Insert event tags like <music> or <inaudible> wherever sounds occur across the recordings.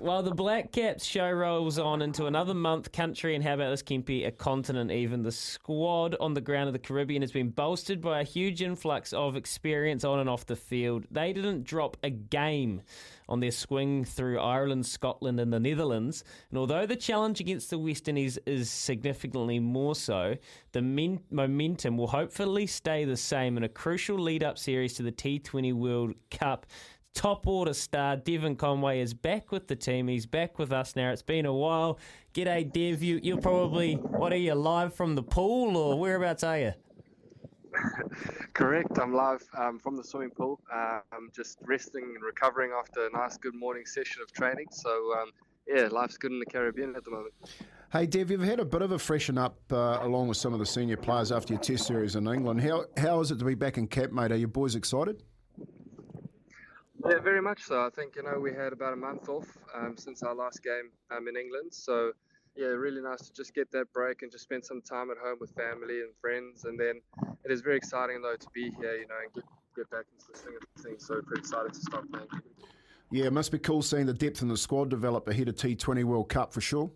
While the Black Caps show rolls on into another month country, and how about this, Kempi, a continent even, the squad on the ground of the Caribbean has been bolstered by a huge influx of experience on and off the field. They didn't drop a game on their swing through Ireland, Scotland, and the Netherlands. And although the challenge against the West Indies is significantly more so, the men- momentum will hopefully stay the same in a crucial lead up series to the T20 World Cup. Top order star Devon Conway is back with the team. He's back with us now. It's been a while. G'day, Dev. You, you're probably, what are you, live from the pool or whereabouts are you? <laughs> Correct. I'm live um, from the swimming pool. Uh, I'm just resting and recovering after a nice, good morning session of training. So, um, yeah, life's good in the Caribbean at the moment. Hey, Dev, you've had a bit of a freshen up uh, along with some of the senior players after your test series in England. How, how is it to be back in camp, mate? Are you boys excited? Yeah, very much so. I think, you know, we had about a month off um, since our last game um, in England. So, yeah, really nice to just get that break and just spend some time at home with family and friends. And then it is very exciting, though, to be here, you know, and get, get back into the swing of things. So, pretty excited to start playing. Yeah, it must be cool seeing the depth in the squad develop ahead of T20 World Cup for sure.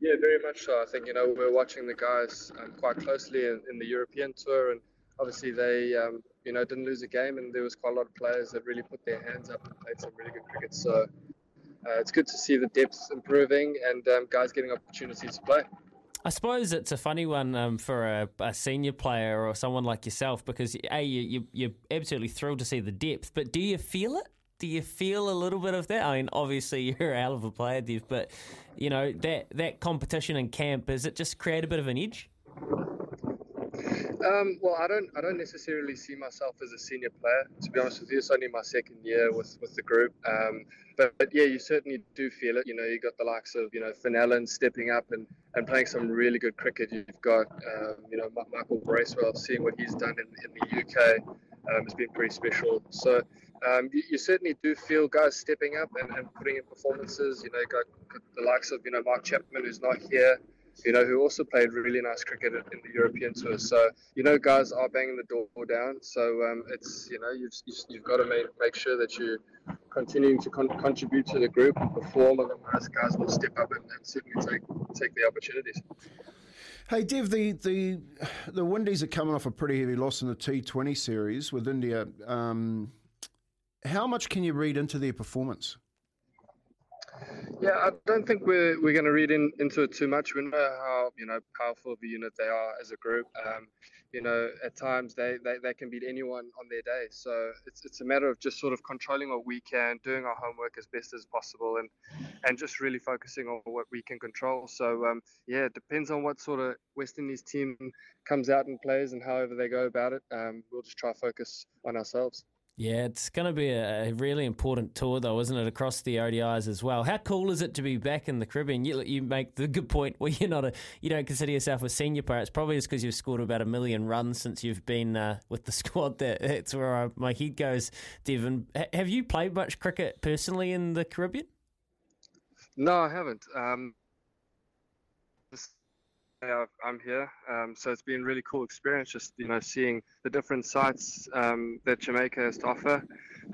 Yeah, very much so. I think, you know, we're watching the guys um, quite closely in, in, the European tour, and obviously they, um, you know, didn't lose a game, and there was quite a lot of players that really put their hands up and played some really good cricket. So uh, it's good to see the depth improving and um, guys getting opportunities to play. I suppose it's a funny one um, for a, a, senior player or someone like yourself because a you, you you're absolutely thrilled to see the depth, but do you feel it? Do you feel a little bit of that? I mean, obviously <laughs> you're hell of a player, Dev, but you know that that competition in camp does it just create a bit of an edge? Um, well, I don't, I don't necessarily see myself as a senior player. To be honest with you, it's only my second year with, with the group. Um, but, but, yeah, you certainly do feel it. You know, you got the likes of you know Finn stepping up and, and playing some really good cricket. You've got um, you know Michael Bracewell, seeing what he's done in, in the UK um, has been pretty special. So um, you, you, certainly do feel guys stepping up and, and putting in performances. You know, got the likes of you know Mark Chapman, who's not here you know, who also played really nice cricket in the European tour. So, you know, guys are banging the door down. So um, it's, you know, you've, you've got to make, make sure that you're continuing to con- contribute to the group and perform, otherwise guys will step up and, and certainly take take the opportunities. Hey Dev, the, the the Windies are coming off a pretty heavy loss in the T20 series with India. Um, how much can you read into their performance? Yeah, I don't think we're we're going to read in, into it too much. We know how you know powerful of a unit they are as a group. Um, you know, at times they, they, they can beat anyone on their day. So it's it's a matter of just sort of controlling what we can, doing our homework as best as possible, and and just really focusing on what we can control. So um, yeah, it depends on what sort of West Indies team comes out and plays and however they go about it. Um, we'll just try focus on ourselves. Yeah, it's going to be a really important tour, though, isn't it? Across the ODIs as well. How cool is it to be back in the Caribbean? You, you make the good point where you're not a, you don't consider yourself a senior player. It's probably just because you've scored about a million runs since you've been uh, with the <laughs> squad. That that's where I, my head goes, Devon. H- have you played much cricket personally in the Caribbean? No, I haven't. Um, I'm here. Um, so it's been a really cool experience, just you know, seeing the different sights um, that Jamaica has to offer.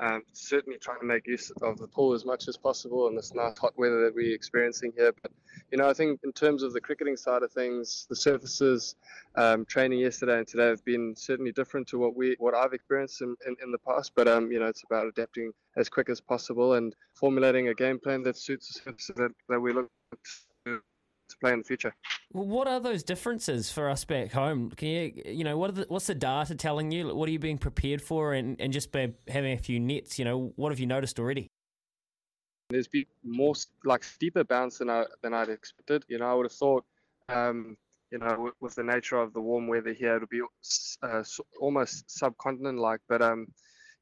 Um, certainly trying to make use of the pool as much as possible in this nice hot weather that we're experiencing here. But you know, I think in terms of the cricketing side of things, the surfaces um, training yesterday and today have been certainly different to what we what I've experienced in, in, in the past. But um, you know, it's about adapting as quick as possible and formulating a game plan that suits the surfaces that, that we look to play in the future. Well, what are those differences for us back home? Can you, you know, what are the, what's the data telling you? What are you being prepared for? And, and just by having a few nets, you know, what have you noticed already? There's been more like steeper bounce than I than I'd expected. You know, I would have thought, um, you know, with, with, the nature of the warm weather here, it'll be uh, almost subcontinent like. But um,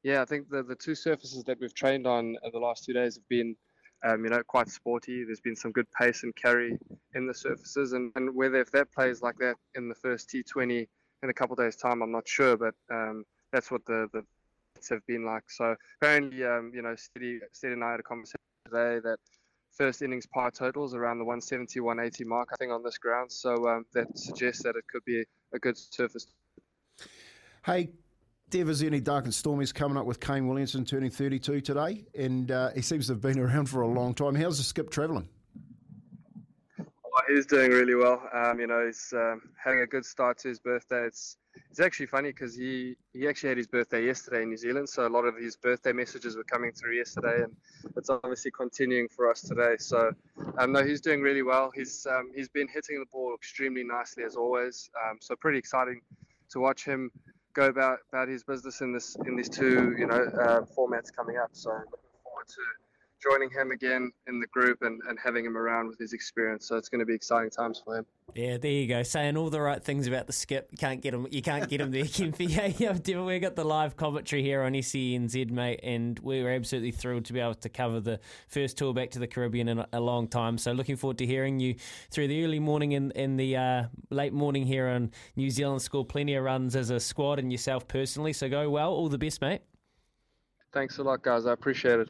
yeah, I think the the two surfaces that we've trained on the last two days have been um, you know, quite sporty. There's been some good pace and carry in the surfaces, and, and whether if that plays like that in the first T20 in a couple of days' time, I'm not sure, but um, that's what the the have been like. So apparently, um, you know, Steady, Steady and I had a conversation today that first innings par totals around the 170, 180 mark, I think, on this ground. So um, that suggests that it could be a good surface. Hey, Dev, is any dark and stormies coming up with Kane Williamson turning 32 today? And uh, he seems to have been <laughs> around for a long time. How's the skip travelling? Oh, he's doing really well. Um, you know, he's um, having a good start to his birthday. It's it's actually funny because he, he actually had his birthday yesterday in New Zealand, so a lot of his birthday messages were coming through yesterday, and it's obviously continuing for us today. So, um, no, he's doing really well. He's um, he's been hitting the ball extremely nicely as always. Um, so pretty exciting to watch him go about about his business in this in these two you know uh, formats coming up. So looking forward to joining him again in the group and, and having him around with his experience. So it's going to be exciting times for him. Yeah, there you go. Saying all the right things about the skip. You can't get him. You can't get him there, Kempy. <laughs> yeah, yeah. We got the live commentary here on SENZ, mate, and we were absolutely thrilled to be able to cover the first tour back to the Caribbean in a long time. So looking forward to hearing you through the early morning and in, in, the uh, late morning here on New Zealand. Score plenty of runs as a squad and yourself personally. So go well. All the best, mate. Thanks a lot, guys. I appreciate it.